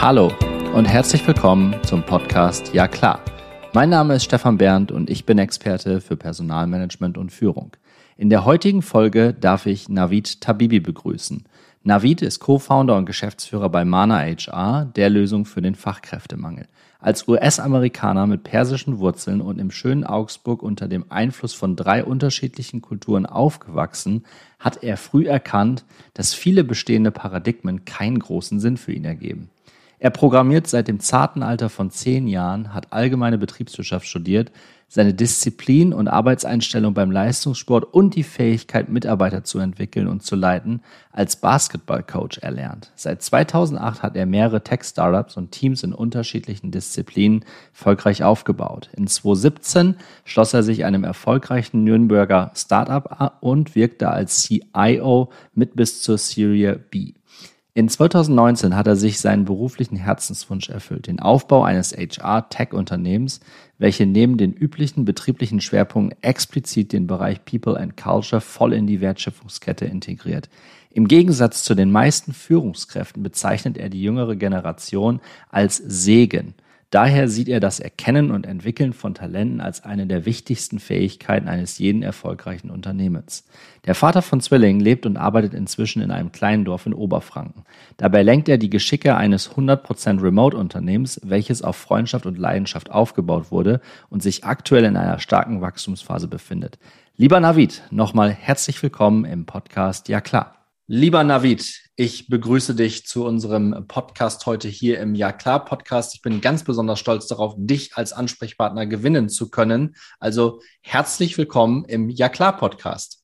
Hallo und herzlich willkommen zum Podcast Ja klar. Mein Name ist Stefan Berndt und ich bin Experte für Personalmanagement und Führung. In der heutigen Folge darf ich Navid Tabibi begrüßen. Navid ist Co-Founder und Geschäftsführer bei Mana HR, der Lösung für den Fachkräftemangel. Als US-Amerikaner mit persischen Wurzeln und im schönen Augsburg unter dem Einfluss von drei unterschiedlichen Kulturen aufgewachsen, hat er früh erkannt, dass viele bestehende Paradigmen keinen großen Sinn für ihn ergeben. Er programmiert seit dem zarten Alter von zehn Jahren, hat allgemeine Betriebswirtschaft studiert, seine Disziplin und Arbeitseinstellung beim Leistungssport und die Fähigkeit, Mitarbeiter zu entwickeln und zu leiten, als Basketballcoach erlernt. Seit 2008 hat er mehrere Tech-Startups und Teams in unterschiedlichen Disziplinen erfolgreich aufgebaut. In 2017 schloss er sich einem erfolgreichen Nürnberger Startup und wirkte als CIO mit bis zur Serie B. In 2019 hat er sich seinen beruflichen Herzenswunsch erfüllt, den Aufbau eines HR-Tech-Unternehmens, welche neben den üblichen betrieblichen Schwerpunkten explizit den Bereich People and Culture voll in die Wertschöpfungskette integriert. Im Gegensatz zu den meisten Führungskräften bezeichnet er die jüngere Generation als Segen – Daher sieht er das Erkennen und Entwickeln von Talenten als eine der wichtigsten Fähigkeiten eines jeden erfolgreichen Unternehmens. Der Vater von Zwillingen lebt und arbeitet inzwischen in einem kleinen Dorf in Oberfranken. Dabei lenkt er die Geschicke eines 100% Remote-Unternehmens, welches auf Freundschaft und Leidenschaft aufgebaut wurde und sich aktuell in einer starken Wachstumsphase befindet. Lieber Navid, nochmal herzlich willkommen im Podcast Ja klar. Lieber Navid, ich begrüße dich zu unserem Podcast heute hier im Ja klar Podcast. Ich bin ganz besonders stolz darauf, dich als Ansprechpartner gewinnen zu können. Also herzlich willkommen im Ja klar Podcast.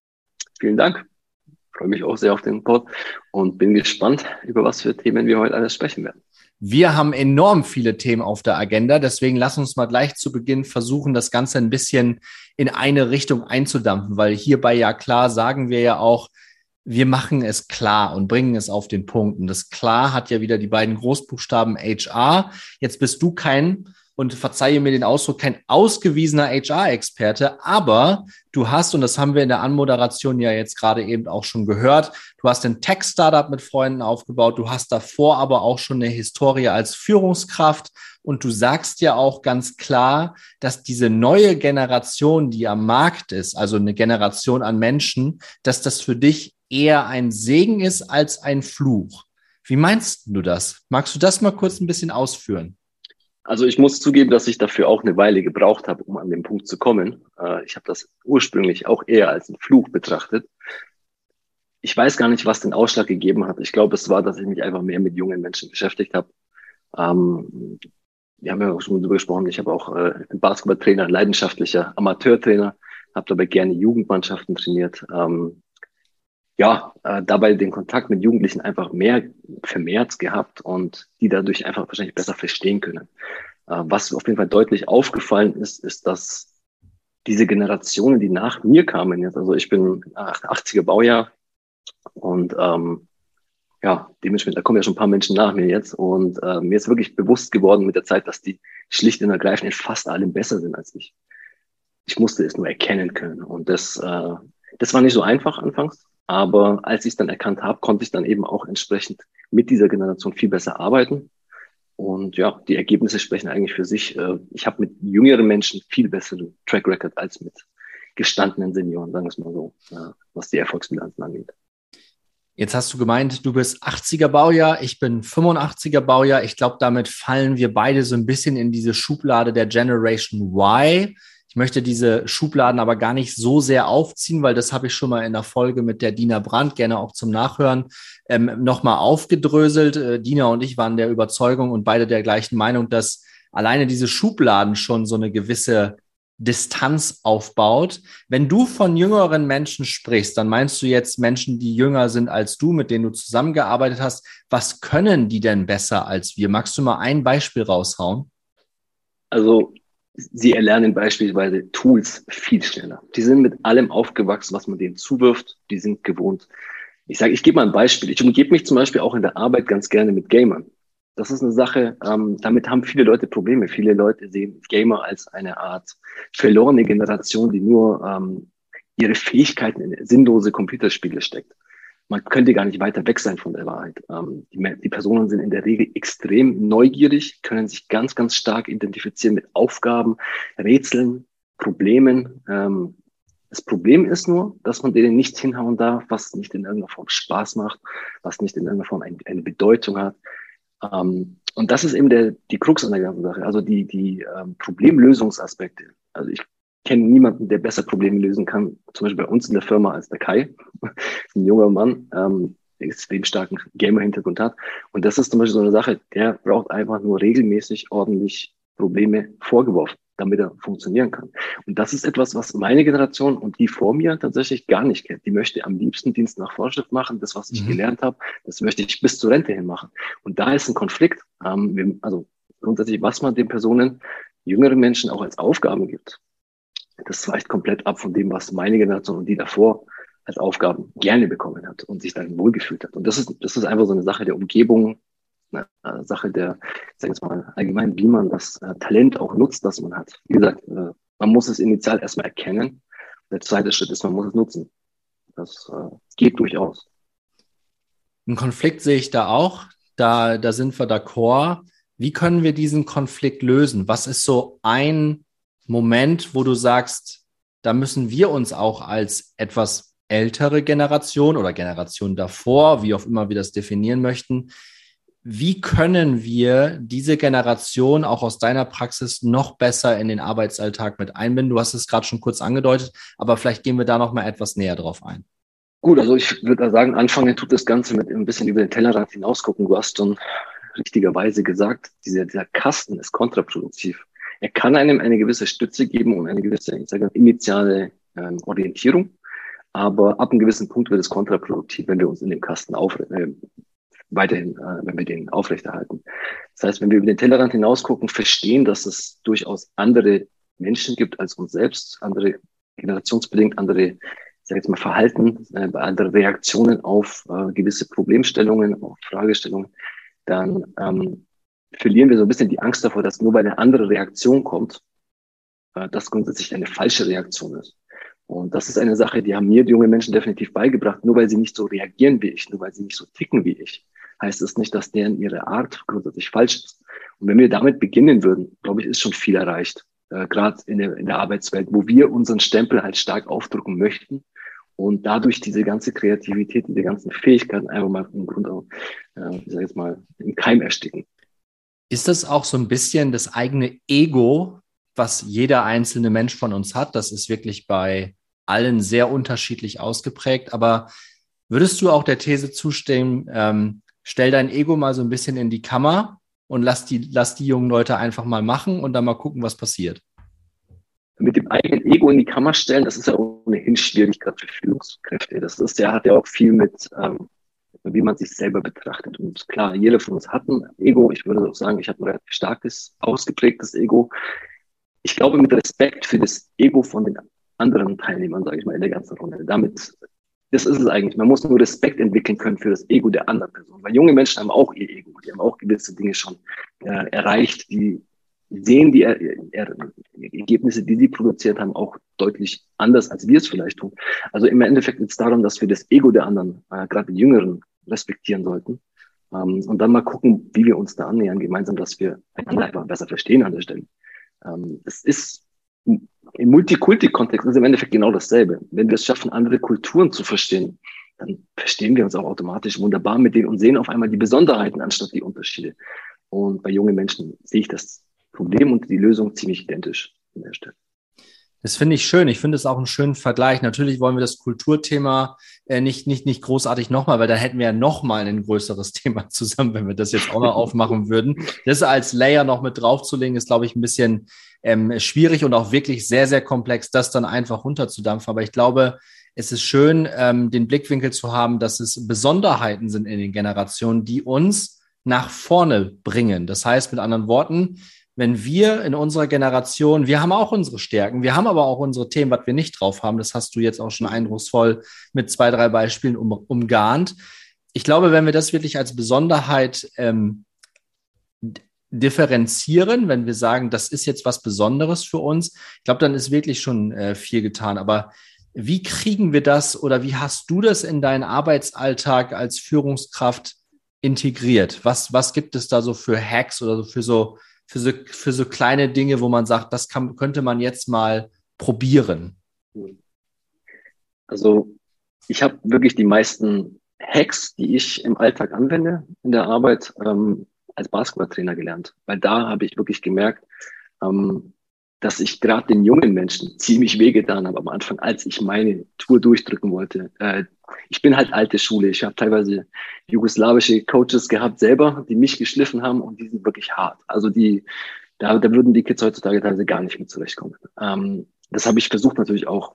Vielen Dank. Ich freue mich auch sehr auf den Pod und bin gespannt, über was für Themen wir heute alles sprechen werden. Wir haben enorm viele Themen auf der Agenda, deswegen lass uns mal gleich zu Beginn versuchen, das Ganze ein bisschen in eine Richtung einzudampfen, weil hier bei Ja klar sagen wir ja auch, wir machen es klar und bringen es auf den Punkt. Und das klar hat ja wieder die beiden Großbuchstaben HR. Jetzt bist du kein, und verzeihe mir den Ausdruck, kein ausgewiesener HR-Experte, aber du hast, und das haben wir in der Anmoderation ja jetzt gerade eben auch schon gehört, du hast ein Tech-Startup mit Freunden aufgebaut, du hast davor aber auch schon eine Historie als Führungskraft und du sagst ja auch ganz klar, dass diese neue Generation, die am Markt ist, also eine Generation an Menschen, dass das für dich eher ein Segen ist als ein Fluch. Wie meinst du das? Magst du das mal kurz ein bisschen ausführen? Also ich muss zugeben, dass ich dafür auch eine Weile gebraucht habe, um an den Punkt zu kommen. Äh, ich habe das ursprünglich auch eher als einen Fluch betrachtet. Ich weiß gar nicht, was den Ausschlag gegeben hat. Ich glaube, es war, dass ich mich einfach mehr mit jungen Menschen beschäftigt habe. Ähm, wir haben ja auch schon darüber gesprochen. Ich habe auch äh, einen Basketballtrainer, leidenschaftlicher Amateurtrainer, habe dabei gerne Jugendmannschaften trainiert. Ähm, ja, äh, dabei den Kontakt mit Jugendlichen einfach mehr vermehrt gehabt und die dadurch einfach wahrscheinlich besser verstehen können. Äh, was auf jeden Fall deutlich aufgefallen ist, ist, dass diese Generationen, die nach mir kamen jetzt, also ich bin 80er Baujahr und ähm, ja, dementsprechend, da kommen ja schon ein paar Menschen nach mir jetzt und äh, mir ist wirklich bewusst geworden mit der Zeit, dass die schlicht und ergreifend in fast allem besser sind als ich. Ich musste es nur erkennen können und das, äh, das war nicht so einfach anfangs, aber als ich es dann erkannt habe, konnte ich dann eben auch entsprechend mit dieser Generation viel besser arbeiten. Und ja, die Ergebnisse sprechen eigentlich für sich. Äh, ich habe mit jüngeren Menschen viel besseren Track Record als mit gestandenen Senioren, sagen wir es mal so, was die Erfolgsbilanzen angeht. Jetzt hast du gemeint, du bist 80er Baujahr, ich bin 85er Baujahr. Ich glaube, damit fallen wir beide so ein bisschen in diese Schublade der Generation Y. Ich möchte diese Schubladen aber gar nicht so sehr aufziehen, weil das habe ich schon mal in der Folge mit der Dina Brandt, gerne auch zum Nachhören, ähm, nochmal aufgedröselt. Äh, Dina und ich waren der Überzeugung und beide der gleichen Meinung, dass alleine diese Schubladen schon so eine gewisse Distanz aufbaut. Wenn du von jüngeren Menschen sprichst, dann meinst du jetzt Menschen, die jünger sind als du, mit denen du zusammengearbeitet hast. Was können die denn besser als wir? Magst du mal ein Beispiel raushauen? Also sie erlernen beispielsweise Tools viel schneller. Die sind mit allem aufgewachsen, was man denen zuwirft. Die sind gewohnt. Ich sage, ich gebe mal ein Beispiel. Ich umgebe mich zum Beispiel auch in der Arbeit ganz gerne mit Gamern. Das ist eine Sache, ähm, damit haben viele Leute Probleme. Viele Leute sehen Gamer als eine Art verlorene Generation, die nur ähm, ihre Fähigkeiten in sinnlose Computerspiele steckt. Man könnte gar nicht weiter weg sein von der Wahrheit. Ähm, die, die, Personen sind in der Regel extrem neugierig, können sich ganz, ganz stark identifizieren mit Aufgaben, Rätseln, Problemen. Ähm, das Problem ist nur, dass man denen nichts hinhauen darf, was nicht in irgendeiner Form Spaß macht, was nicht in irgendeiner Form ein, eine Bedeutung hat. Ähm, und das ist eben der, die Krux an der ganzen Sache, also die, die ähm, Problemlösungsaspekte. Also ich kenne niemanden, der besser Probleme lösen kann, zum Beispiel bei uns in der Firma als der Kai. ein junger Mann, ähm, der extrem starken Gamer-Hintergrund hat. Und das ist zum Beispiel so eine Sache, der braucht einfach nur regelmäßig ordentlich Probleme vorgeworfen, damit er funktionieren kann. Und das ist etwas, was meine Generation und die vor mir tatsächlich gar nicht kennt. Die möchte am liebsten Dienst nach Vorschrift machen. Das, was ich mhm. gelernt habe, das möchte ich bis zur Rente hin machen. Und da ist ein Konflikt. Ähm, also grundsätzlich, was man den Personen, jüngeren Menschen auch als Aufgaben gibt das weicht komplett ab von dem, was meine Generation und die davor als Aufgaben gerne bekommen hat und sich dann wohlgefühlt hat. Und das ist, das ist einfach so eine Sache der Umgebung, eine Sache der, ich mal, allgemein, wie man das äh, Talent auch nutzt, das man hat. Wie gesagt, äh, man muss es initial erstmal erkennen. Der zweite Schritt ist, man muss es nutzen. Das äh, geht durchaus. Einen Konflikt sehe ich da auch. Da, da sind wir d'accord. Wie können wir diesen Konflikt lösen? Was ist so ein Moment, wo du sagst, da müssen wir uns auch als etwas ältere Generation oder Generation davor, wie auch immer wir das definieren möchten, wie können wir diese Generation auch aus deiner Praxis noch besser in den Arbeitsalltag mit einbinden? Du hast es gerade schon kurz angedeutet, aber vielleicht gehen wir da noch mal etwas näher drauf ein. Gut, also ich würde sagen, anfangen tut das Ganze mit ein bisschen über den Tellerrand hinausgucken. Du hast schon richtigerweise gesagt, dieser, dieser Kasten ist kontraproduktiv. Er kann einem eine gewisse Stütze geben und eine gewisse, ich sage, initiale ähm, Orientierung. Aber ab einem gewissen Punkt wird es kontraproduktiv, wenn wir uns in dem Kasten auf, äh, weiterhin, äh, wenn wir den aufrechterhalten. Das heißt, wenn wir über den Tellerrand hinausgucken, verstehen, dass es durchaus andere Menschen gibt als uns selbst, andere generationsbedingt, andere, ich sage jetzt mal, Verhalten, äh, andere Reaktionen auf äh, gewisse Problemstellungen, auf Fragestellungen, dann ähm, verlieren wir so ein bisschen die Angst davor, dass nur weil eine andere Reaktion kommt, äh, das grundsätzlich eine falsche Reaktion ist. Und das ist eine Sache, die haben mir die junge Menschen definitiv beigebracht. Nur weil sie nicht so reagieren wie ich, nur weil sie nicht so ticken wie ich, heißt es das nicht, dass deren ihre Art grundsätzlich falsch ist. Und wenn wir damit beginnen würden, glaube ich, ist schon viel erreicht. Äh, Gerade in der, in der Arbeitswelt, wo wir unseren Stempel halt stark aufdrücken möchten und dadurch diese ganze Kreativität, diese ganzen Fähigkeiten einfach mal im Grunde, äh, ich sag jetzt mal, im Keim ersticken. Ist das auch so ein bisschen das eigene Ego, was jeder einzelne Mensch von uns hat? Das ist wirklich bei allen sehr unterschiedlich ausgeprägt. Aber würdest du auch der These zustimmen, ähm, stell dein Ego mal so ein bisschen in die Kammer und lass die, lass die jungen Leute einfach mal machen und dann mal gucken, was passiert? Mit dem eigenen Ego in die Kammer stellen, das ist ja ohnehin schwierig, gerade für Führungskräfte. Das ist ja, hat ja auch viel mit ähm, wie man sich selber betrachtet. Und klar, jeder von uns hat ein Ego. Ich würde auch sagen, ich habe ein relativ starkes, ausgeprägtes Ego. Ich glaube, mit Respekt für das Ego von den anderen Teilnehmern, sage ich mal, in der ganzen Runde. Damit, das ist es eigentlich. Man muss nur Respekt entwickeln können für das Ego der anderen Person. Weil junge Menschen haben auch ihr Ego. Die haben auch gewisse Dinge schon äh, erreicht, die sehen die er er Ergebnisse, die sie produziert haben, auch deutlich anders, als wir es vielleicht tun. Also im Endeffekt geht es darum, dass wir das Ego der anderen, äh, gerade die Jüngeren, respektieren sollten. Ähm, und dann mal gucken, wie wir uns da annähern, gemeinsam, dass wir einander einfach besser verstehen an der Stelle. Ähm, es ist im Multikulti-Kontext ist im Endeffekt genau dasselbe. Wenn wir es schaffen, andere Kulturen zu verstehen, dann verstehen wir uns auch automatisch wunderbar mit denen und sehen auf einmal die Besonderheiten anstatt die Unterschiede. Und bei jungen Menschen sehe ich das Problem und die Lösung ziemlich identisch an der Stelle. Das finde ich schön. Ich finde es auch einen schönen Vergleich. Natürlich wollen wir das Kulturthema äh, nicht, nicht, nicht großartig nochmal, weil da hätten wir ja nochmal ein größeres Thema zusammen, wenn wir das jetzt auch noch aufmachen würden. Das als Layer noch mit draufzulegen, ist, glaube ich, ein bisschen ähm, schwierig und auch wirklich sehr, sehr komplex, das dann einfach runterzudampfen. Aber ich glaube, es ist schön, ähm, den Blickwinkel zu haben, dass es Besonderheiten sind in den Generationen, die uns nach vorne bringen. Das heißt, mit anderen Worten, wenn wir in unserer Generation, wir haben auch unsere Stärken, wir haben aber auch unsere Themen, was wir nicht drauf haben. Das hast du jetzt auch schon eindrucksvoll mit zwei, drei Beispielen um, umgarnt. Ich glaube, wenn wir das wirklich als Besonderheit ähm, differenzieren, wenn wir sagen, das ist jetzt was Besonderes für uns, ich glaube, dann ist wirklich schon äh, viel getan. Aber Wie kriegen wir das oder wie hast du das in deinen Arbeitsalltag als Führungskraft integriert? Was, was gibt es da so für Hacks oder so für so, für so, für so kleine Dinge, wo man sagt, das kann, könnte man jetzt mal probieren? Also ich habe wirklich die meisten Hacks, die ich im Alltag anwende in der Arbeit, ähm, als Basketballtrainer gelernt. Weil da habe ich wirklich gemerkt, ähm, dass ich gerade den jungen Menschen ziemlich wehgetan habe am Anfang, als ich meine Tour durchdrücken wollte. Äh, ich bin halt alte Schule. Ich habe teilweise jugoslawische Coaches gehabt selber, die mich geschliffen haben und die sind wirklich hart. Also die, da, da würden die Kids heutzutage teilweise gar nicht mit zurechtkommen. Ähm, das habe ich versucht natürlich auch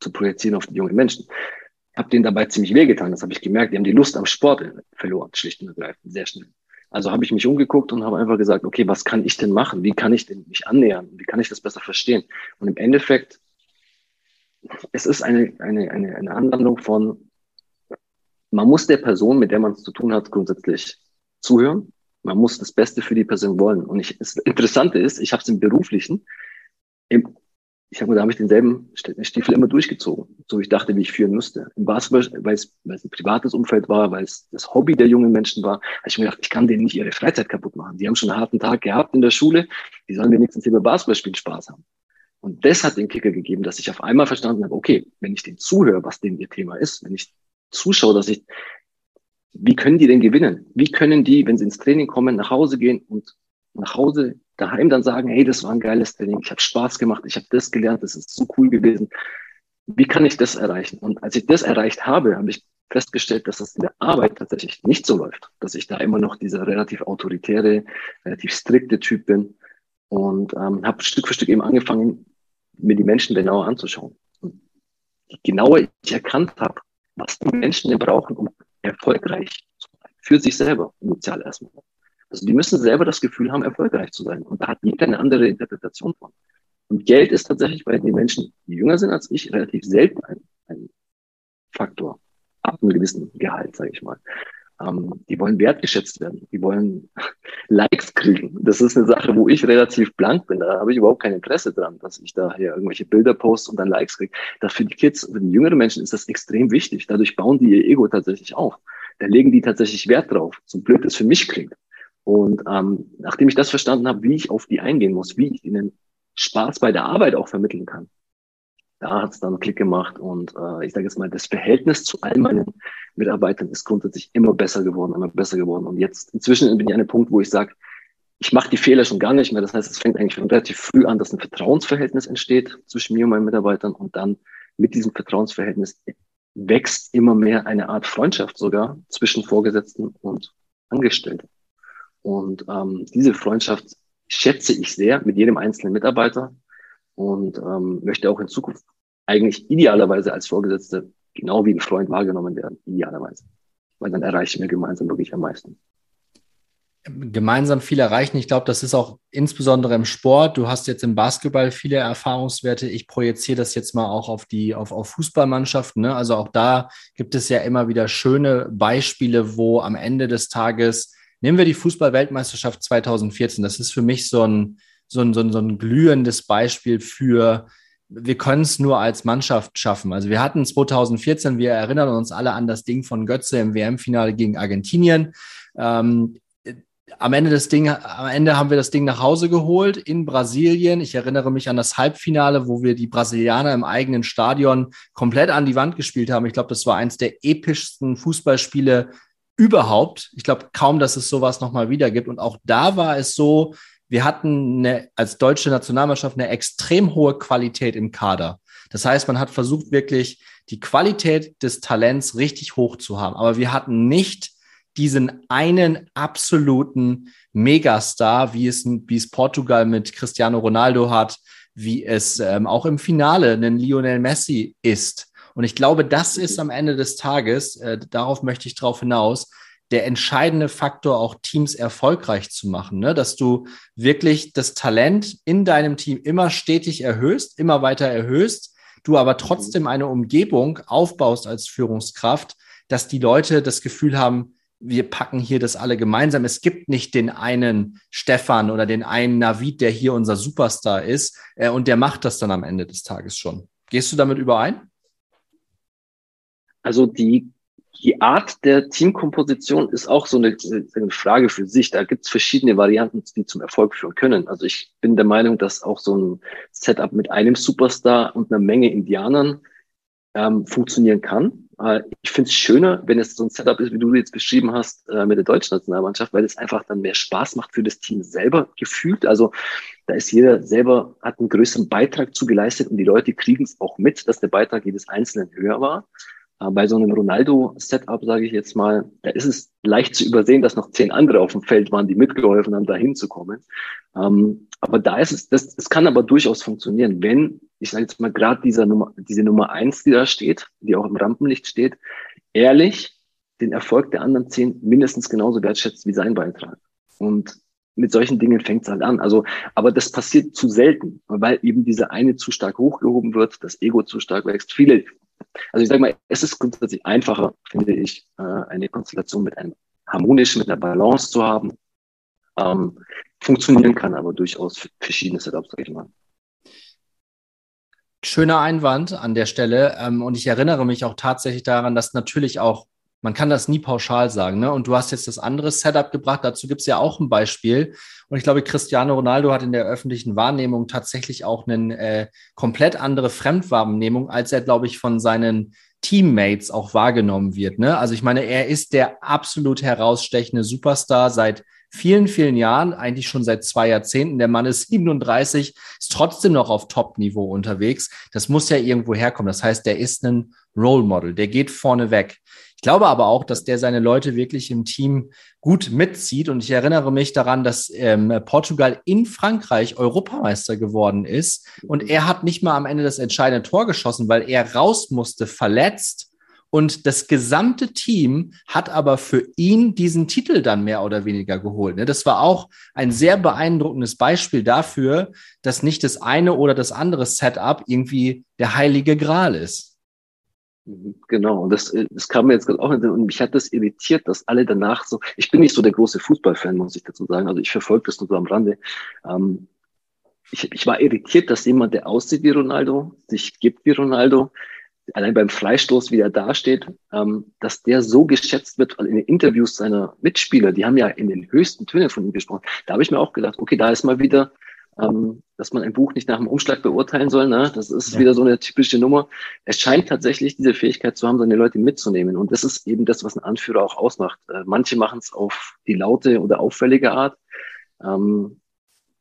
zu projizieren auf die jungen Menschen. Ich habe denen dabei ziemlich wehgetan, das habe ich gemerkt. Die haben die Lust am Sport verloren, schlicht und ergreifend, sehr schnell. Also habe ich mich umgeguckt und habe einfach gesagt, okay, was kann ich denn machen? Wie kann ich denn mich annähern? Wie kann ich das besser verstehen? Und im Endeffekt, es ist eine, eine, eine, eine Anwendung von, man muss der Person, mit der man es zu tun hat, grundsätzlich zuhören. Man muss das Beste für die Person wollen. Und ich, das Interessante ist, ich habe es im Beruflichen, im ich habe da habe ich denselben Stiefel immer durchgezogen, so wie ich dachte, wie ich führen müsste. Im Basketball, weil es, weil es ein privates Umfeld war, weil es das Hobby der jungen Menschen war, habe ich mir gedacht, ich kann denen nicht ihre Freizeit kaputt machen. Die haben schon einen harten Tag gehabt in der Schule, die sollen wenigstens über Basketballspielen Spaß haben. Und das hat den Kicker gegeben, dass ich auf einmal verstanden habe, okay, wenn ich denen zuhöre, was denen ihr Thema ist, wenn ich zuschaue, dass ich, wie können die denn gewinnen? Wie können die, wenn sie ins Training kommen, nach Hause gehen und nach Hause daheim dann sagen, hey, das war ein geiles Training, ich habe Spaß gemacht, ich habe das gelernt, das ist so cool gewesen. Wie kann ich das erreichen? Und als ich das erreicht habe, habe ich festgestellt, dass das in der Arbeit tatsächlich nicht so läuft, dass ich da immer noch dieser relativ autoritäre, relativ strikte Typ bin und ähm, habe Stück für Stück eben angefangen, mir die Menschen genauer anzuschauen. Und je genauer ich erkannt habe, was die Menschen denn brauchen, um erfolgreich zu sein, für sich selber, initial erstmal, also die müssen selber das Gefühl haben, erfolgreich zu sein. Und da hat jeder eine andere Interpretation von. Und Geld ist tatsächlich bei den Menschen, die jünger sind als ich, relativ selten ein, ein Faktor. Ab einem gewissen Gehalt, sage ich mal. Ähm, die wollen wertgeschätzt werden. Die wollen Likes kriegen. Das ist eine Sache, wo ich relativ blank bin. Da habe ich überhaupt kein Interesse dran, dass ich da hier irgendwelche Bilder poste und dann Likes kriege. Das für die Kids, für die jüngeren Menschen ist das extrem wichtig. Dadurch bauen die ihr Ego tatsächlich auf. Da legen die tatsächlich Wert drauf. So blöd es für mich klingt. Und ähm, nachdem ich das verstanden habe, wie ich auf die eingehen muss, wie ich ihnen Spaß bei der Arbeit auch vermitteln kann, da hat es dann Klick gemacht und äh, ich sage jetzt mal, das Verhältnis zu all meinen Mitarbeitern ist grundsätzlich immer besser geworden, immer besser geworden. Und jetzt inzwischen bin ich an einem Punkt, wo ich sage, ich mache die Fehler schon gar nicht mehr. Das heißt, es fängt eigentlich schon relativ früh an, dass ein Vertrauensverhältnis entsteht zwischen mir und meinen Mitarbeitern und dann mit diesem Vertrauensverhältnis wächst immer mehr eine Art Freundschaft sogar zwischen Vorgesetzten und Angestellten. Und ähm, diese Freundschaft schätze ich sehr mit jedem einzelnen Mitarbeiter und ähm, möchte auch in Zukunft eigentlich idealerweise als Vorgesetzte genau wie ein Freund wahrgenommen werden, idealerweise. Weil dann erreichen wir gemeinsam wirklich am meisten. Gemeinsam viel erreichen. Ich glaube, das ist auch insbesondere im Sport. Du hast jetzt im Basketball viele Erfahrungswerte. Ich projiziere das jetzt mal auch auf die auf, auf Fußballmannschaften. Ne? Also auch da gibt es ja immer wieder schöne Beispiele, wo am Ende des Tages Nehmen wir die Fußball-Weltmeisterschaft 2014. Das ist für mich so ein, so ein, so ein, so ein glühendes Beispiel für, wir können es nur als Mannschaft schaffen. Also wir hatten 2014, wir erinnern uns alle an das Ding von Götze im WM-Finale gegen Argentinien. Ähm, am Ende des Ding, am Ende haben wir das Ding nach Hause geholt in Brasilien. Ich erinnere mich an das Halbfinale, wo wir die Brasilianer im eigenen Stadion komplett an die Wand gespielt haben. Ich glaube, das war eins der epischsten Fußballspiele überhaupt. Ich glaube kaum, dass es sowas nochmal wieder gibt. Und auch da war es so, wir hatten eine, als deutsche Nationalmannschaft eine extrem hohe Qualität im Kader. Das heißt, man hat versucht, wirklich die Qualität des Talents richtig hoch zu haben. Aber wir hatten nicht diesen einen absoluten Megastar, wie es, wie es Portugal mit Cristiano Ronaldo hat, wie es ähm, auch im Finale einen Lionel Messi ist. Und ich glaube, das ist am Ende des Tages, äh, darauf möchte ich drauf hinaus, der entscheidende Faktor, auch Teams erfolgreich zu machen, ne? dass du wirklich das Talent in deinem Team immer stetig erhöhst, immer weiter erhöhst, du aber trotzdem eine Umgebung aufbaust als Führungskraft, dass die Leute das Gefühl haben, wir packen hier das alle gemeinsam. Es gibt nicht den einen Stefan oder den einen Navid, der hier unser Superstar ist äh, und der macht das dann am Ende des Tages schon. Gehst du damit überein? Also die, die Art der Teamkomposition ist auch so eine, eine Frage für sich. Da gibt es verschiedene Varianten, die zum Erfolg führen können. Also ich bin der Meinung, dass auch so ein Setup mit einem Superstar und einer Menge Indianern ähm, funktionieren kann. Äh, ich finde es schöner, wenn es so ein Setup ist, wie du jetzt beschrieben hast, äh, mit der deutschen Nationalmannschaft, weil es einfach dann mehr Spaß macht für das Team selber gefühlt. Also da ist jeder selber, hat einen größeren Beitrag zugeleistet und die Leute kriegen es auch mit, dass der Beitrag jedes Einzelnen höher war. Äh, bei so einem Ronaldo-Setup, sage ich jetzt mal, da ist es leicht zu übersehen, dass noch zehn andere auf dem Feld waren, die mitgeholfen haben, da hinzukommen. Ähm, aber da ist es, das, das kann aber durchaus funktionieren, wenn, ich sage jetzt mal, gerade dieser Nummer, diese Nummer eins, die da steht, die auch im Rampenlicht steht, ehrlich den Erfolg der anderen zehn mindestens genauso wertschätzt wie sein Beitrag. Und mit solchen Dingen fängt es halt an. Also, aber das passiert zu selten, weil eben diese eine zu stark hochgehoben wird, das Ego zu stark wächst. Viele also ich sage mal, es ist grundsätzlich einfacher, finde ich, äh, eine Konstellation mit einem harmonischen, mit einer Balance zu haben. Ähm, funktionieren kann aber durchaus verschiedene Setups, sage ich mal. Schöner Einwand an der Stelle. Ähm, und ich erinnere mich auch tatsächlich daran, dass natürlich auch man kann das nie pauschal sagen. Ne? Und du hast jetzt das andere Setup gebracht. Dazu gibt es ja auch ein Beispiel. Und ich glaube, Cristiano Ronaldo hat in der öffentlichen Wahrnehmung tatsächlich auch eine äh, komplett andere Fremdwahrnehmung, als er, glaube ich, von seinen Teammates auch wahrgenommen wird. Ne? Also ich meine, er ist der absolut herausstechende Superstar seit vielen, vielen Jahren, eigentlich schon seit zwei Jahrzehnten. Der Mann ist 37, ist trotzdem noch auf Top-Niveau unterwegs. Das muss ja irgendwo herkommen. Das heißt, der ist ein Role Model, der geht vorne weg glaube aber auch, dass der seine Leute wirklich im Team gut mitzieht. Und ich erinnere mich daran, dass ähm, Portugal in Frankreich Europameister geworden ist. Und er hat nicht mal am Ende das entscheidende Tor geschossen, weil er raus musste, verletzt. Und das gesamte Team hat aber für ihn diesen Titel dann mehr oder weniger geholt. Ne? Das war auch ein sehr beeindruckendes Beispiel dafür, dass nicht das eine oder das andere Setup irgendwie der heilige Gral ist. Genau, das, äh, das kam mir jetzt auch in und mich hat das irritiert, dass alle danach so, ich bin nicht so der große Fußballfan, muss ich dazu sagen, also ich verfolge das nur so am Rande. Ähm, ich, ich war irritiert, dass jemand, der aussieht wie Ronaldo, sich gibt wie Ronaldo, allein beim Freistoß, wie er dasteht, ähm, dass der so geschätzt wird in den Interviews seiner Mitspieler, die haben ja in den höchsten Tönen von ihm gesprochen. Da habe ich mir auch gedacht, okay, da ist mal wieder ähm, dass man ein Buch nicht nach dem Umschlag beurteilen soll. Ne? Das ist ja. wieder so eine typische Nummer. Es scheint tatsächlich diese Fähigkeit zu haben, seine Leute mitzunehmen. Und das ist eben das, was ein Anführer auch ausmacht. Äh, manche machen es auf die laute oder auffällige Art. Ähm,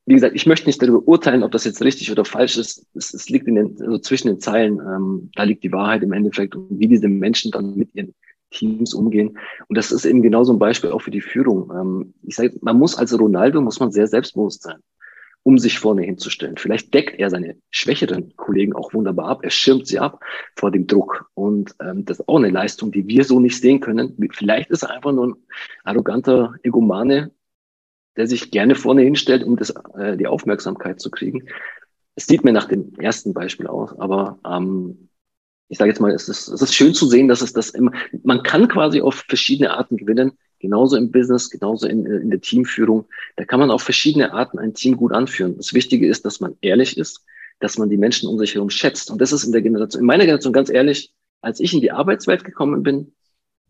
wie gesagt, ich möchte nicht darüber urteilen, ob das jetzt richtig oder falsch ist. Es, es liegt in den, also zwischen den Zeilen. Ähm, da liegt die Wahrheit im Endeffekt und wie diese Menschen dann mit ihren Teams umgehen. Und das ist eben genauso ein Beispiel auch für die Führung. Ähm, ich sage, man muss als Ronaldo muss man sehr selbstbewusst sein um sich vorne hinzustellen. Vielleicht deckt er seine schwächeren Kollegen auch wunderbar ab. Er schirmt sie ab vor dem Druck. Und ähm, das ist auch eine Leistung, die wir so nicht sehen können. Vielleicht ist er einfach nur ein arroganter Egomane, der sich gerne vorne hinstellt, um das, äh, die Aufmerksamkeit zu kriegen. Es sieht mir nach dem ersten Beispiel aus, aber ähm, ich sage jetzt mal, es ist, es ist schön zu sehen, dass es das immer, man kann quasi auf verschiedene Arten gewinnen genauso im Business, genauso in, in der Teamführung. Da kann man auf verschiedene Arten ein Team gut anführen. Das Wichtige ist, dass man ehrlich ist, dass man die Menschen um sich herum schätzt. Und das ist in der Generation, in meiner Generation ganz ehrlich, als ich in die Arbeitswelt gekommen bin,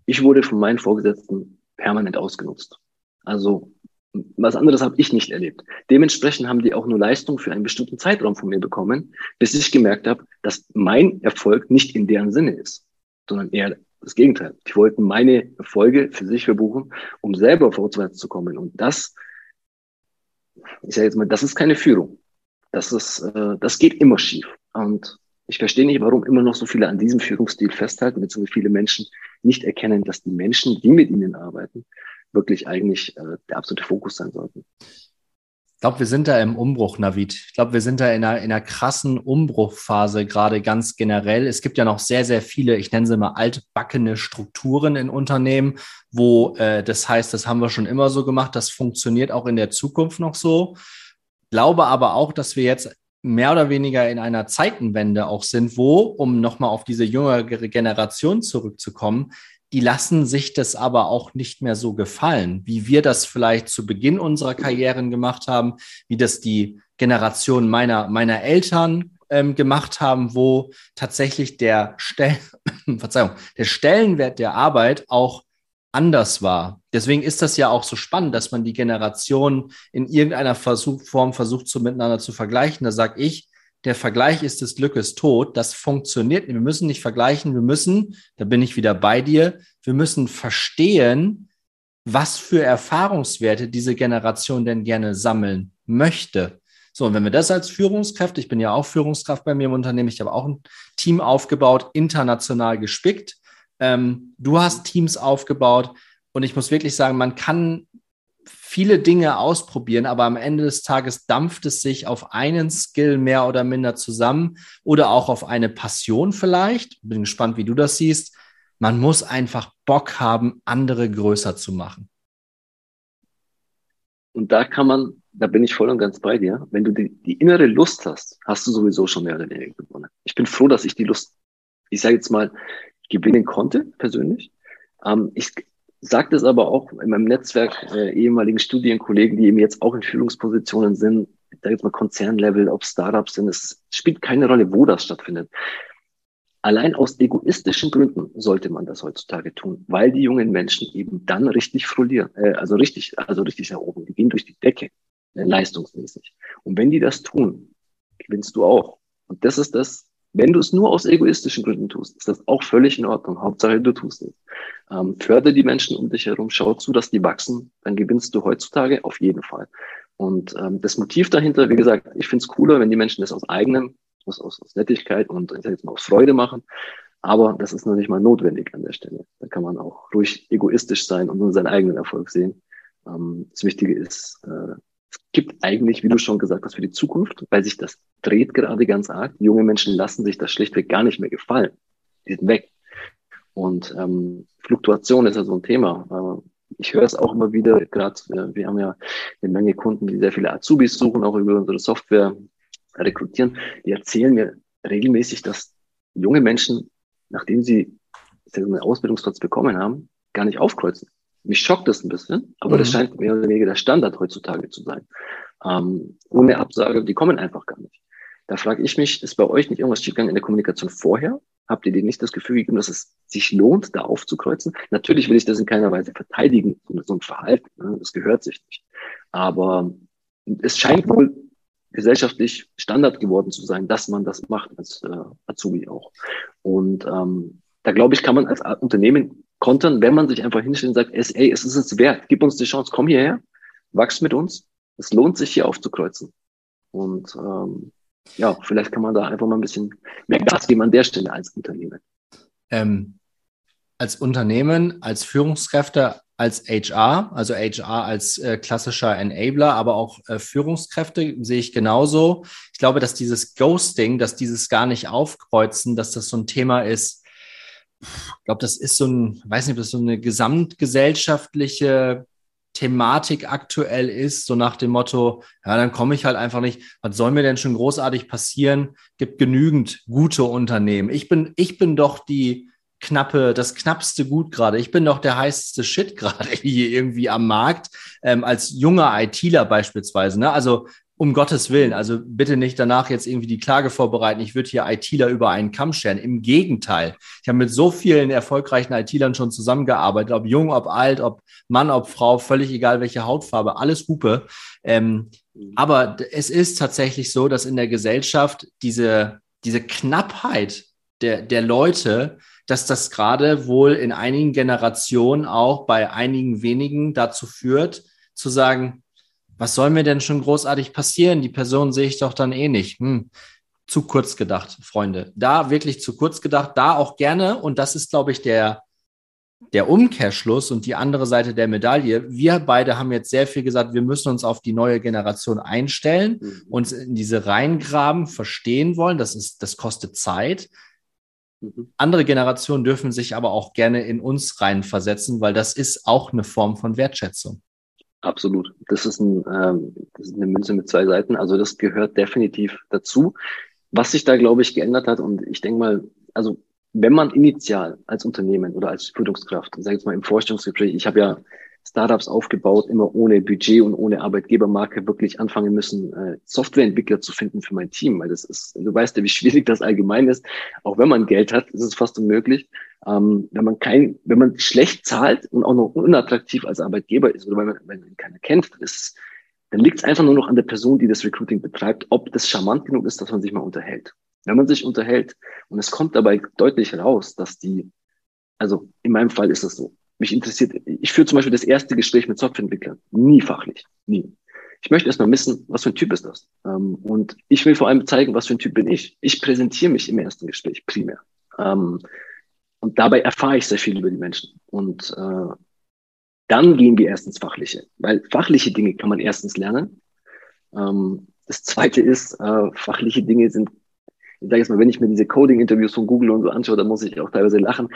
ich wurde von meinen Vorgesetzten permanent ausgenutzt. Also was anderes habe ich nicht erlebt. Dementsprechend haben die auch nur Leistung für einen bestimmten Zeitraum von mir bekommen, bis ich gemerkt habe, dass mein Erfolg nicht in deren Sinne ist, sondern eher das Gegenteil. Die wollten meine Erfolge für sich verbuchen, um selber vorwärts zu kommen. Und das, ich sage jetzt mal, das ist keine Führung. Das ist, äh, das geht immer schief. Und ich verstehe nicht, warum immer noch so viele an diesem Führungsstil festhalten, beziehungsweise viele Menschen nicht erkennen, dass die Menschen, die mit ihnen arbeiten, wirklich eigentlich äh, der absolute Fokus sein sollten glaube, wir sind da im Umbruch, Navid. Ich glaube, wir sind da in einer, in einer krassen Umbruchphase, gerade ganz generell. Es gibt ja noch sehr, sehr viele, ich nenne sie mal altbackene Strukturen in Unternehmen, wo äh, das heißt, das haben wir schon immer so gemacht, das funktioniert auch in der Zukunft noch so. Glaube aber auch, dass wir jetzt mehr oder weniger in einer Zeitenwende auch sind, wo, um nochmal auf diese jüngere Generation zurückzukommen, die lassen sich das aber auch nicht mehr so gefallen, wie wir das vielleicht zu Beginn unserer Karrieren gemacht haben, wie das die Generation meiner, meiner Eltern ähm, gemacht haben, wo tatsächlich der, Stell Verzeihung, der Stellenwert der Arbeit auch anders war. Deswegen ist das ja auch so spannend, dass man die Generationen in irgendeiner Versuch, Form versucht, so miteinander zu vergleichen. Da sage ich, der Vergleich ist des Glückes tot. Das funktioniert. Wir müssen nicht vergleichen. Wir müssen, da bin ich wieder bei dir, wir müssen verstehen, was für Erfahrungswerte diese Generation denn gerne sammeln möchte. So, und wenn wir das als Führungskräfte, ich bin ja auch Führungskraft bei mir im Unternehmen, ich habe auch ein Team aufgebaut, international gespickt. Ähm, du hast Teams aufgebaut und ich muss wirklich sagen, man kann viele Dinge ausprobieren, aber am Ende des Tages dampft es sich auf einen Skill mehr oder minder zusammen oder auch auf eine Passion vielleicht. Bin gespannt, wie du das siehst. Man muss einfach Bock haben, andere größer zu machen. Und da kann man da bin ich voll und ganz bei dir. Wenn du die, die innere Lust hast, hast du sowieso schon mehr oder weniger gewonnen. Ich bin froh, dass ich die Lust, ich sage jetzt mal, gewinnen konnte, persönlich. Ähm, ich sage das aber auch in meinem Netzwerk äh, ehemaligen Studienkollegen, die eben jetzt auch in Führungspositionen sind, da jetzt mal Konzernlevel, ob Startups sind, es spielt keine Rolle, wo das stattfindet. Allein aus egoistischen Gründen sollte man das heutzutage tun, weil die jungen Menschen eben dann richtig frolieren, äh, also richtig, also richtig erhoben. Die gehen durch die Decke. Äh, leistungsmäßig. Und wenn die das tun, gewinnst du auch. Und das ist das, wenn du es nur aus egoistischen Gründen tust, ist das auch völlig in Ordnung. Hauptsache, du tust es. Ähm, förder die Menschen um dich herum, schau zu, dass die wachsen, dann gewinnst du heutzutage auf jeden Fall. Und ähm, das Motiv dahinter, wie gesagt, ich finde es cooler, wenn die Menschen das aus eigenem, aus, aus, aus Nettigkeit und ich sag jetzt mal aus Freude machen. Aber das ist noch nicht mal notwendig an der Stelle. Da kann man auch ruhig egoistisch sein und nur seinen eigenen Erfolg sehen. Ähm, das Wichtige ist, äh, es gibt eigentlich, wie du schon gesagt hast, für die Zukunft, weil sich das dreht gerade ganz arg. Junge Menschen lassen sich das schlichtweg gar nicht mehr gefallen. Die sind weg. Und ähm, Fluktuation ist ja so ein Thema. Ich höre es auch immer wieder, gerade äh, wir haben ja eine Menge Kunden, die sehr viele Azubis suchen, auch über unsere Software rekrutieren. Die erzählen mir regelmäßig, dass junge Menschen, nachdem sie einen Ausbildungsplatz bekommen haben, gar nicht aufkreuzen. Mich schockt das ein bisschen, aber mhm. das scheint mehr oder weniger der Standard heutzutage zu sein. Ähm, ohne Absage, die kommen einfach gar nicht. Da frage ich mich, ist bei euch nicht irgendwas schiefgegangen in der Kommunikation vorher? Habt ihr dir nicht das Gefühl gegeben, dass es sich lohnt, da aufzukreuzen? Natürlich will ich das in keiner Weise verteidigen, so ein Verhalten. Ne? Das gehört sich nicht. Aber es scheint wohl gesellschaftlich Standard geworden zu sein, dass man das macht als äh, Azubi auch. Und ähm, da glaube ich, kann man als Unternehmen kontern, wenn man sich einfach hinstellt und sagt, ey, es ist es wert, gib uns die Chance, komm hierher, wachs mit uns. Es lohnt sich hier aufzukreuzen. Und ähm, ja, vielleicht kann man da einfach mal ein bisschen mehr Gas geben an der Stelle als Unternehmen. Ähm, als Unternehmen, als Führungskräfte, als HR, also HR als äh, klassischer Enabler, aber auch äh, Führungskräfte sehe ich genauso. Ich glaube, dass dieses Ghosting, dass dieses gar nicht aufkreuzen, dass das so ein Thema ist, ich glaube, das ist so ein, weiß nicht, ob das so eine gesamtgesellschaftliche Thematik aktuell ist, so nach dem Motto, ja, dann komme ich halt einfach nicht. Was soll mir denn schon großartig passieren? Gibt genügend gute Unternehmen. Ich bin, ich bin doch die knappe, das knappste Gut gerade. Ich bin doch der heißeste Shit gerade hier irgendwie am Markt, ähm, als junger ITler beispielsweise. Ne? Also um Gottes Willen, also bitte nicht danach jetzt irgendwie die Klage vorbereiten, ich würde hier ITler über einen Kamm scheren. Im Gegenteil. Ich habe mit so vielen erfolgreichen ITlern schon zusammengearbeitet, ob jung, ob alt, ob Mann, ob Frau, völlig egal welche Hautfarbe, alles Hupe. Ähm, aber es ist tatsächlich so, dass in der Gesellschaft diese, diese Knappheit der, der Leute, dass das gerade wohl in einigen Generationen auch bei einigen wenigen dazu führt, zu sagen, was soll mir denn schon großartig passieren? Die Person sehe ich doch dann eh nicht. Hm. Zu kurz gedacht, Freunde. Da wirklich zu kurz gedacht, da auch gerne. Und das ist, glaube ich, der, der Umkehrschluss und die andere Seite der Medaille. Wir beide haben jetzt sehr viel gesagt, wir müssen uns auf die neue Generation einstellen, mhm. uns in diese reingraben, verstehen wollen. Das ist, das kostet Zeit. Mhm. Andere Generationen dürfen sich aber auch gerne in uns reinversetzen, weil das ist auch eine Form von Wertschätzung. Absolut. Das ist, ein, ähm, das ist eine Münze mit zwei Seiten. Also das gehört definitiv dazu. Was sich da, glaube ich, geändert hat, und ich denke mal, also wenn man initial als Unternehmen oder als Führungskraft, sag ich jetzt mal im Vorstellungsgespräch, ich habe ja Startups aufgebaut, immer ohne Budget und ohne Arbeitgebermarke wirklich anfangen müssen, äh, Softwareentwickler zu finden für mein Team, weil das ist, du weißt ja, wie schwierig das allgemein ist. Auch wenn man Geld hat, ist es fast unmöglich. Ähm, wenn man kein, wenn man schlecht zahlt und auch noch unattraktiv als Arbeitgeber ist oder wenn man, wenn man keiner kennt, ist, dann liegt es einfach nur noch an der Person, die das Recruiting betreibt, ob das charmant genug ist, dass man sich mal unterhält. Wenn man sich unterhält und es kommt dabei deutlich raus, dass die, also in meinem Fall ist das so, mich interessiert, ich führe zum Beispiel das erste Gespräch mit Softwareentwicklern, nie fachlich, nie. Ich möchte erstmal wissen, was für ein Typ ist das? Ähm, und ich will vor allem zeigen, was für ein Typ bin ich. Ich präsentiere mich im ersten Gespräch primär. Ähm, und dabei erfahre ich sehr viel über die Menschen. Und äh, dann gehen wir erst ins Fachliche, weil fachliche Dinge kann man erstens lernen. Ähm, das zweite ist, äh, fachliche Dinge sind, ich sage jetzt mal, wenn ich mir diese Coding-Interviews von Google und so anschaue, dann muss ich auch teilweise lachen.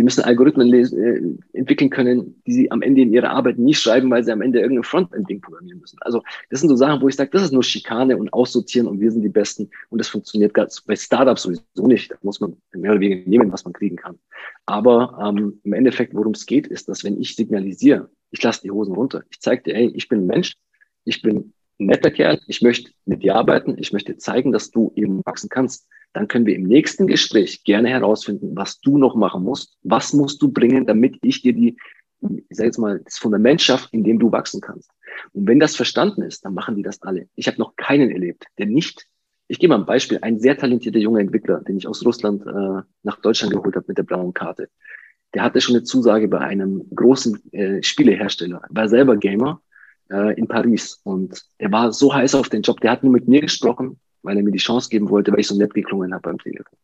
Die müssen Algorithmen äh, entwickeln können, die sie am Ende in ihrer Arbeit nie schreiben, weil sie am Ende irgendein Frontend-Ding programmieren müssen. Also das sind so Sachen, wo ich sage, das ist nur Schikane und Aussortieren und wir sind die Besten. Und das funktioniert ganz bei Startups sowieso nicht. Da muss man mehr oder weniger nehmen, was man kriegen kann. Aber ähm, im Endeffekt, worum es geht, ist, dass wenn ich signalisiere, ich lasse die Hosen runter, ich zeige dir, hey, ich bin ein Mensch, ich bin netter Kerl, ich möchte mit dir arbeiten, ich möchte zeigen, dass du eben wachsen kannst dann können wir im nächsten Gespräch gerne herausfinden, was du noch machen musst. Was musst du bringen, damit ich dir die, ich sage jetzt mal, das Fundament schaffe, in dem du wachsen kannst. Und wenn das verstanden ist, dann machen die das alle. Ich habe noch keinen erlebt, der nicht, ich gebe mal ein Beispiel, ein sehr talentierter junger Entwickler, den ich aus Russland äh, nach Deutschland geholt habe mit der blauen Karte. Der hatte schon eine Zusage bei einem großen äh, Spielehersteller, war selber Gamer äh, in Paris und er war so heiß auf den Job, der hat nur mit mir gesprochen, weil er mir die Chance geben wollte, weil ich so nett geklungen habe beim Telefon.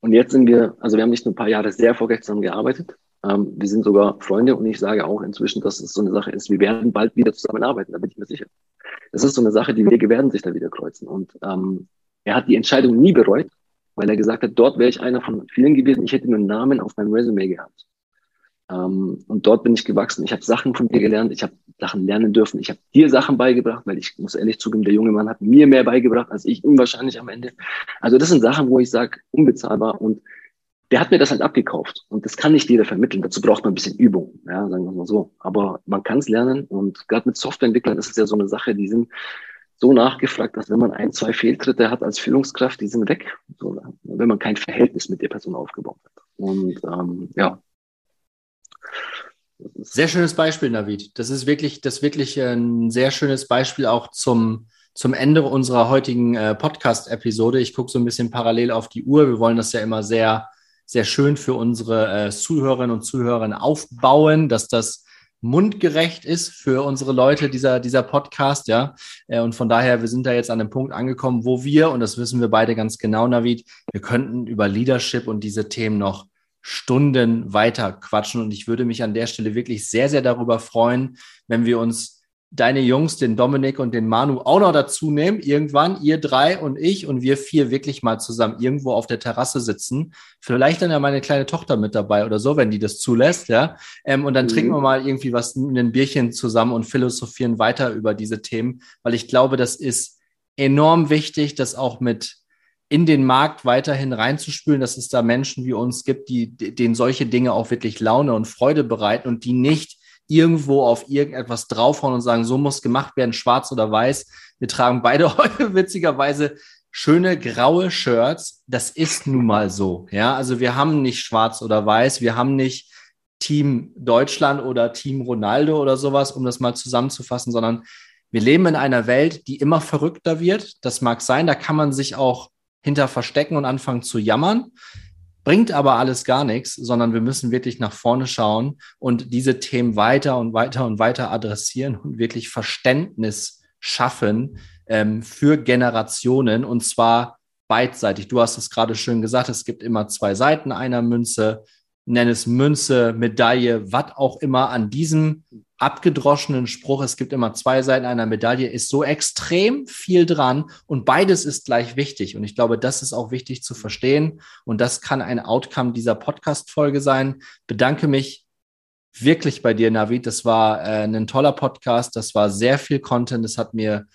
Und jetzt sind wir, also wir haben nicht nur ein paar Jahre sehr erfolgreich zusammen gearbeitet, ähm, wir sind sogar Freunde und ich sage auch inzwischen, dass es so eine Sache ist, wir werden bald wieder zusammenarbeiten, da bin ich mir sicher. Das ist so eine Sache, die Wege werden sich da wieder kreuzen. Und ähm, er hat die Entscheidung nie bereut, weil er gesagt hat, dort wäre ich einer von vielen gewesen, ich hätte nur einen Namen auf meinem Resume gehabt. Ähm, und dort bin ich gewachsen. Ich habe Sachen von dir gelernt, ich habe Sachen lernen dürfen, ich habe dir Sachen beigebracht, weil ich muss ehrlich zugeben, der junge Mann hat mir mehr beigebracht als ich ihm wahrscheinlich am Ende. Also das sind Sachen, wo ich sage, unbezahlbar und der hat mir das halt abgekauft und das kann nicht jeder vermitteln. Dazu braucht man ein bisschen Übung, ja, sagen wir mal so. Aber man kann es lernen und gerade mit Softwareentwicklern ist es ja so eine Sache, die sind so nachgefragt, dass wenn man ein, zwei Fehltritte hat als Führungskraft, die sind weg, so, wenn man kein Verhältnis mit der Person aufgebaut hat. Und ähm, ja, sehr schönes Beispiel, Navid. Das ist wirklich, das ist wirklich ein sehr schönes Beispiel auch zum, zum Ende unserer heutigen äh, Podcast-Episode. Ich gucke so ein bisschen parallel auf die Uhr. Wir wollen das ja immer sehr, sehr schön für unsere äh, Zuhörerinnen und Zuhörer aufbauen, dass das mundgerecht ist für unsere Leute, dieser, dieser Podcast, ja. Äh, und von daher, wir sind da jetzt an einem Punkt angekommen, wo wir, und das wissen wir beide ganz genau, Navid, wir könnten über Leadership und diese Themen noch Stunden weiter quatschen. Und ich würde mich an der Stelle wirklich sehr, sehr darüber freuen, wenn wir uns deine Jungs, den Dominik und den Manu auch noch dazu nehmen, irgendwann, ihr drei und ich und wir vier wirklich mal zusammen irgendwo auf der Terrasse sitzen. Vielleicht dann ja meine kleine Tochter mit dabei oder so, wenn die das zulässt, ja. Ähm, und dann mhm. trinken wir mal irgendwie was, ein Bierchen zusammen und philosophieren weiter über diese Themen, weil ich glaube, das ist enorm wichtig, das auch mit in den Markt weiterhin reinzuspülen, dass es da Menschen wie uns gibt, die denen solche Dinge auch wirklich Laune und Freude bereiten und die nicht irgendwo auf irgendetwas draufhauen und sagen, so muss gemacht werden, schwarz oder weiß. Wir tragen beide heute witzigerweise schöne graue Shirts. Das ist nun mal so. Ja, also wir haben nicht schwarz oder weiß. Wir haben nicht Team Deutschland oder Team Ronaldo oder sowas, um das mal zusammenzufassen, sondern wir leben in einer Welt, die immer verrückter wird. Das mag sein. Da kann man sich auch hinter verstecken und anfangen zu jammern. Bringt aber alles gar nichts, sondern wir müssen wirklich nach vorne schauen und diese Themen weiter und weiter und weiter adressieren und wirklich Verständnis schaffen ähm, für Generationen und zwar beidseitig. Du hast es gerade schön gesagt, es gibt immer zwei Seiten einer Münze nenn es Münze, Medaille, was auch immer an diesem abgedroschenen Spruch, es gibt immer zwei Seiten einer Medaille, ist so extrem viel dran und beides ist gleich wichtig. Und ich glaube, das ist auch wichtig zu verstehen und das kann ein Outcome dieser Podcast-Folge sein. Bedanke mich wirklich bei dir, Navid. Das war äh, ein toller Podcast, das war sehr viel Content, es hat mir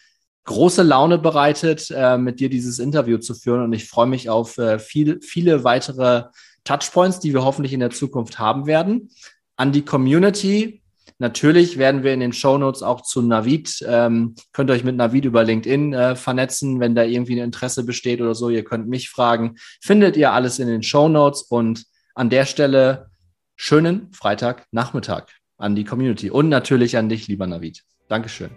große Laune bereitet, äh, mit dir dieses Interview zu führen und ich freue mich auf äh, viel, viele weitere Touchpoints, die wir hoffentlich in der Zukunft haben werden. an die Community. Natürlich werden wir in den Shownotes auch zu Navid, ähm, könnt ihr euch mit Navid über LinkedIn äh, vernetzen, wenn da irgendwie ein Interesse besteht oder so. Ihr könnt mich fragen. Findet ihr alles in den Shownotes und an der Stelle schönen Freitagnachmittag an die Community und natürlich an dich, lieber Navid. Dankeschön.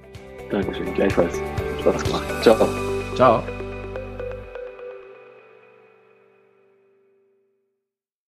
Dankeschön, gleichfalls. Spaß gemacht. Ciao. Ciao.